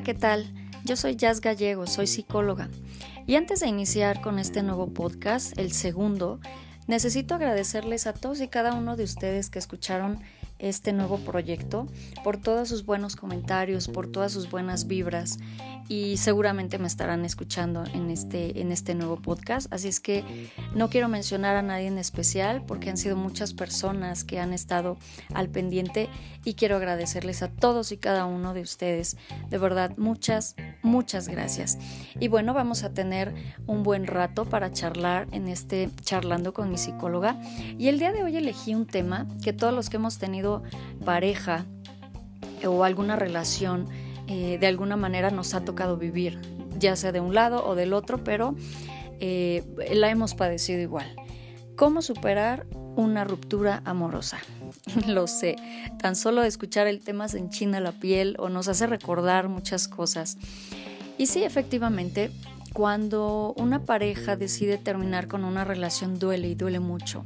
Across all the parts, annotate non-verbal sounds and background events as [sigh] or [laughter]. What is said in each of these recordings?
Hola, ¿qué tal? Yo soy Jazz Gallego, soy psicóloga. Y antes de iniciar con este nuevo podcast, el segundo, necesito agradecerles a todos y cada uno de ustedes que escucharon este nuevo proyecto, por todos sus buenos comentarios, por todas sus buenas vibras y seguramente me estarán escuchando en este, en este nuevo podcast. Así es que no quiero mencionar a nadie en especial porque han sido muchas personas que han estado al pendiente y quiero agradecerles a todos y cada uno de ustedes. De verdad, muchas, muchas gracias. Y bueno, vamos a tener un buen rato para charlar en este charlando con mi psicóloga. Y el día de hoy elegí un tema que todos los que hemos tenido pareja o alguna relación eh, de alguna manera nos ha tocado vivir, ya sea de un lado o del otro, pero eh, la hemos padecido igual. ¿Cómo superar una ruptura amorosa? [laughs] Lo sé, tan solo escuchar el tema se enchina la piel o nos hace recordar muchas cosas. Y sí, efectivamente, cuando una pareja decide terminar con una relación duele y duele mucho.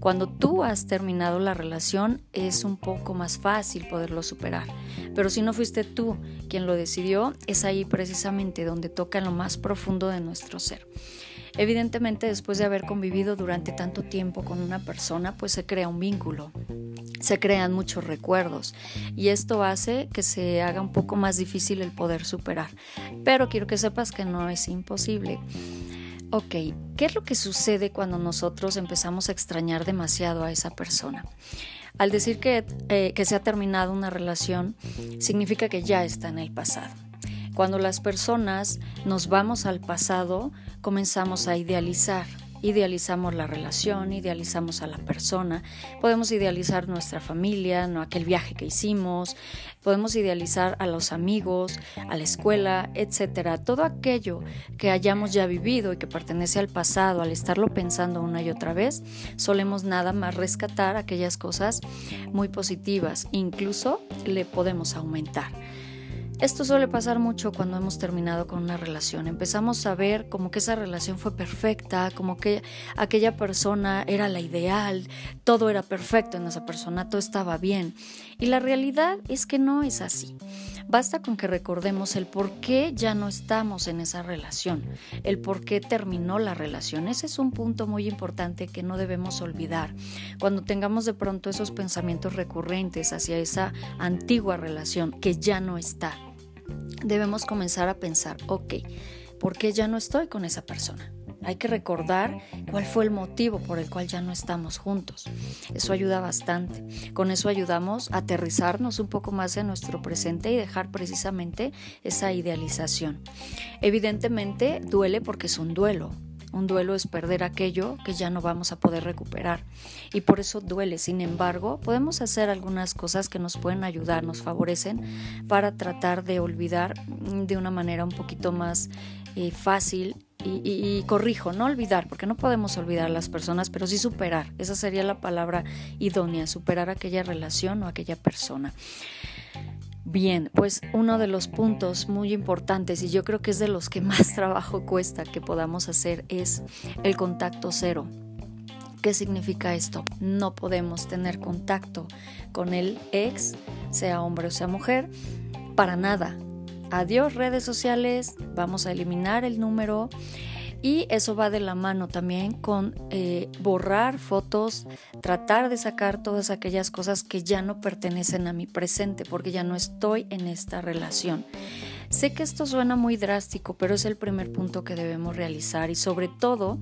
Cuando tú has terminado la relación es un poco más fácil poderlo superar. Pero si no fuiste tú quien lo decidió, es ahí precisamente donde toca lo más profundo de nuestro ser. Evidentemente, después de haber convivido durante tanto tiempo con una persona, pues se crea un vínculo, se crean muchos recuerdos y esto hace que se haga un poco más difícil el poder superar. Pero quiero que sepas que no es imposible. Ok, ¿qué es lo que sucede cuando nosotros empezamos a extrañar demasiado a esa persona? Al decir que, eh, que se ha terminado una relación, significa que ya está en el pasado. Cuando las personas nos vamos al pasado, comenzamos a idealizar Idealizamos la relación, idealizamos a la persona, podemos idealizar nuestra familia, ¿no? aquel viaje que hicimos, podemos idealizar a los amigos, a la escuela, etcétera. Todo aquello que hayamos ya vivido y que pertenece al pasado, al estarlo pensando una y otra vez, solemos nada más rescatar aquellas cosas muy positivas, incluso le podemos aumentar. Esto suele pasar mucho cuando hemos terminado con una relación. Empezamos a ver como que esa relación fue perfecta, como que aquella persona era la ideal, todo era perfecto en esa persona, todo estaba bien. Y la realidad es que no es así. Basta con que recordemos el por qué ya no estamos en esa relación, el por qué terminó la relación. Ese es un punto muy importante que no debemos olvidar. Cuando tengamos de pronto esos pensamientos recurrentes hacia esa antigua relación que ya no está debemos comenzar a pensar, ok, ¿por qué ya no estoy con esa persona? Hay que recordar cuál fue el motivo por el cual ya no estamos juntos. Eso ayuda bastante. Con eso ayudamos a aterrizarnos un poco más en nuestro presente y dejar precisamente esa idealización. Evidentemente duele porque es un duelo, un duelo es perder aquello que ya no vamos a poder recuperar y por eso duele. Sin embargo, podemos hacer algunas cosas que nos pueden ayudar, nos favorecen para tratar de olvidar de una manera un poquito más eh, fácil y, corrijo, no olvidar, porque no podemos olvidar a las personas, pero sí superar. Esa sería la palabra idónea, superar aquella relación o aquella persona. Bien, pues uno de los puntos muy importantes y yo creo que es de los que más trabajo cuesta que podamos hacer es el contacto cero. ¿Qué significa esto? No podemos tener contacto con el ex, sea hombre o sea mujer, para nada. Adiós redes sociales, vamos a eliminar el número y eso va de la mano también con eh, borrar fotos, tratar de sacar todas aquellas cosas que ya no pertenecen a mi presente porque ya no estoy en esta relación. Sé que esto suena muy drástico, pero es el primer punto que debemos realizar y sobre todo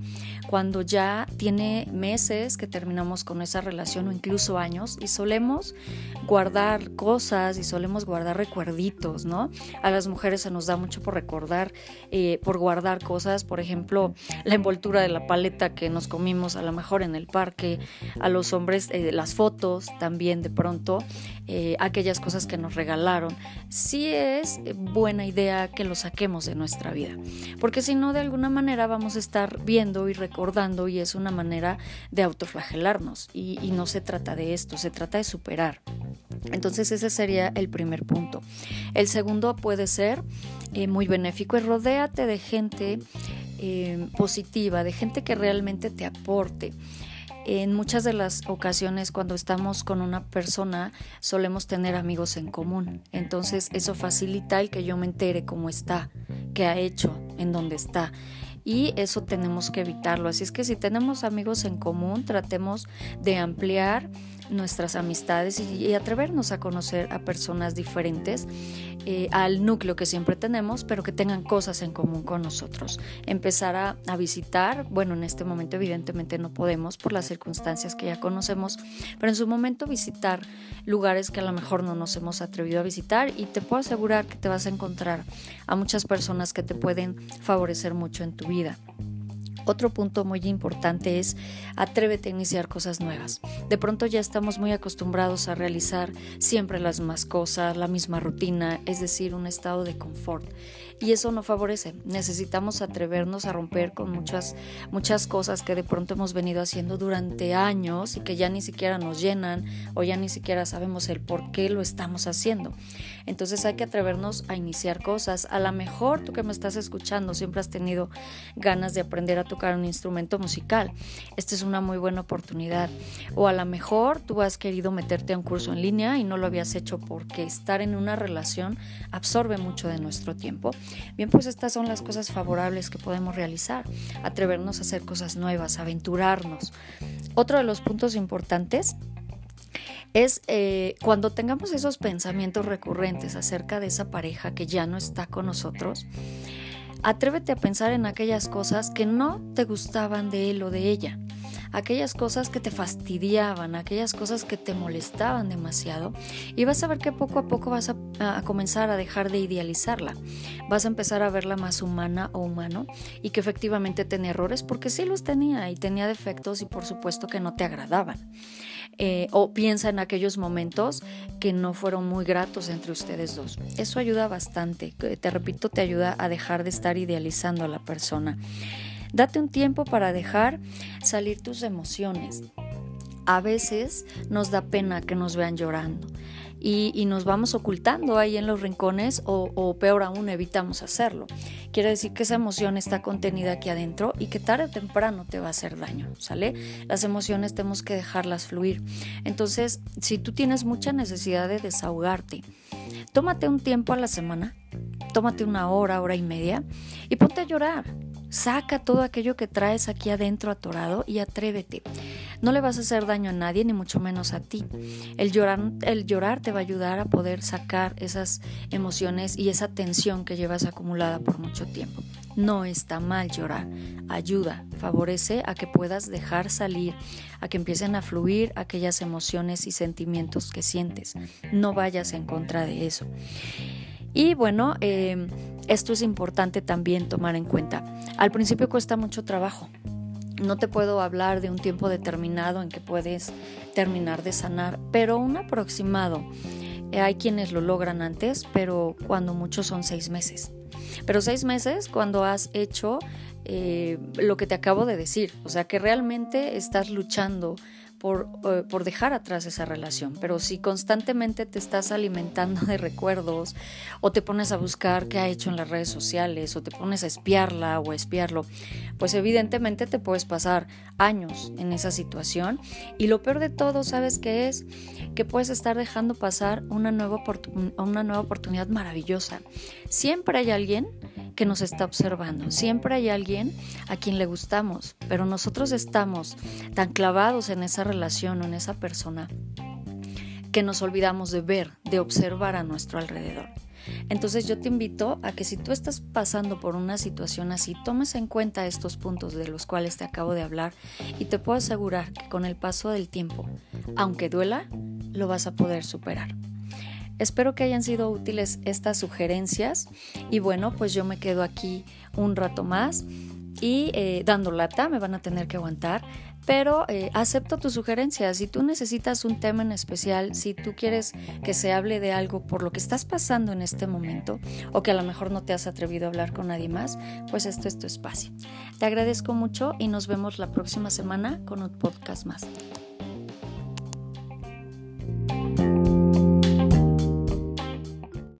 cuando ya tiene meses que terminamos con esa relación o incluso años y solemos guardar cosas y solemos guardar recuerditos, ¿no? A las mujeres se nos da mucho por recordar, eh, por guardar cosas, por ejemplo, la envoltura de la paleta que nos comimos a lo mejor en el parque, a los hombres eh, las fotos también de pronto, eh, aquellas cosas que nos regalaron. Sí es bueno idea que lo saquemos de nuestra vida, porque si no, de alguna manera vamos a estar viendo y recordando y es una manera de autoflagelarnos y, no se trata de esto, se trata de superar. Entonces ese sería el primer punto. El segundo puede ser eh, muy benéfico, es rodéate de gente eh, positiva, de gente que realmente te aporte. En muchas de las ocasiones cuando estamos con una persona solemos tener amigos en común. Entonces eso facilita el que yo me entere cómo está, qué ha hecho, en dónde está y eso tenemos que evitarlo. Así es que si tenemos amigos en común, tratemos de ampliar nuestras amistades y, atrevernos a conocer a personas diferentes eh, al núcleo que siempre tenemos, pero que tengan cosas en común con nosotros. Empezar a, a, visitar, bueno, en este momento evidentemente no podemos por las circunstancias que ya conocemos, pero en su momento visitar lugares que a lo mejor no nos hemos atrevido a visitar y te puedo asegurar que te vas a encontrar a muchas personas que te pueden favorecer mucho en tu vida. Otro punto muy importante es atrévete a iniciar cosas nuevas. De pronto ya estamos muy acostumbrados a realizar siempre las mismas cosas, la misma rutina, es decir, un estado de confort. Y eso no favorece. Necesitamos atrevernos a romper con muchas, muchas cosas que de pronto hemos venido haciendo durante años y que ya ni siquiera nos llenan o ya ni siquiera sabemos el por qué lo estamos haciendo. Entonces hay que atrevernos a iniciar cosas. A lo mejor tú que me estás escuchando siempre has tenido ganas de aprender a tocar un instrumento musical. Esta es una muy buena oportunidad. O a lo mejor tú has querido meterte a un curso en línea y no lo habías hecho porque estar en una relación absorbe mucho de nuestro tiempo. Bien, pues estas son las cosas favorables que podemos realizar. Atrevernos a hacer cosas nuevas, aventurarnos. Otro de los puntos importantes es eh, cuando tengamos esos pensamientos recurrentes acerca de esa pareja que ya no está con nosotros, atrévete a pensar en aquellas cosas que no te gustaban de él o de ella, aquellas cosas que te fastidiaban, aquellas cosas que te molestaban demasiado y vas a ver que poco a poco vas a, a comenzar a dejar de idealizarla, vas a empezar a verla más humana o humano y que efectivamente tenía errores porque sí los tenía y tenía defectos y por supuesto que no te agradaban. Eh, o piensa en aquellos momentos que no fueron muy gratos entre ustedes dos. Eso ayuda bastante, te repito, te ayuda a dejar de estar idealizando a la persona. Date un tiempo para dejar salir tus emociones. A veces nos da pena que nos vean llorando y, nos vamos ocultando ahí en los rincones o, o, peor aún evitamos hacerlo. Quiere decir que esa emoción está contenida aquí adentro y que tarde o temprano te va a hacer daño, ¿sale? Las emociones tenemos que dejarlas fluir. Entonces, si tú tienes mucha necesidad de desahogarte, tómate un tiempo a la semana, tómate una hora, hora y media y ponte a llorar. Saca todo aquello que traes aquí adentro atorado y atrévete. No le vas a hacer daño a nadie, ni mucho menos a ti. El llorar, el llorar te va a ayudar a poder sacar esas emociones y esa tensión que llevas acumulada por mucho tiempo. No está mal llorar, ayuda, favorece a que puedas dejar salir, a que empiecen a fluir aquellas emociones y sentimientos que sientes. No vayas en contra de eso. Y bueno, eh, esto es importante también tomar en cuenta. Al principio cuesta mucho trabajo. No te puedo hablar de un tiempo determinado en que puedes terminar de sanar, pero un aproximado. Eh, hay quienes lo logran antes, pero cuando muchos son seis meses. Pero seis meses cuando has hecho eh, lo que te acabo de decir, o sea que realmente estás luchando eh, por, dejar atrás esa relación. Pero si constantemente te estás alimentando de recuerdos o te pones a buscar qué ha hecho en las redes sociales o te pones a espiarla o a espiarlo, pues evidentemente te puedes pasar años en esa situación. Y lo peor de todo, ¿sabes qué es? Que puedes estar dejando pasar una nueva, una nueva oportunidad maravillosa. Siempre hay alguien que nos está observando. Siempre hay alguien a quien le gustamos, pero nosotros estamos tan clavados en esa relación en esa persona que nos olvidamos de ver, de observar a nuestro alrededor. Entonces yo te invito a que si tú estás pasando por una situación así, tomes en cuenta estos puntos de los cuales te acabo de hablar y te puedo asegurar que con el paso del tiempo, aunque duela, lo vas a poder superar. Espero que hayan sido útiles estas sugerencias y bueno, pues yo me quedo aquí un rato más y eh, dando lata, me van a tener que aguantar, pero eh, acepto tus sugerencias. Si tú necesitas un tema en especial, si tú quieres que se hable de algo por lo que estás pasando en este momento o que a lo mejor no te has atrevido a hablar con nadie más, pues esto es tu espacio. Te agradezco mucho y nos vemos la próxima semana con un podcast más.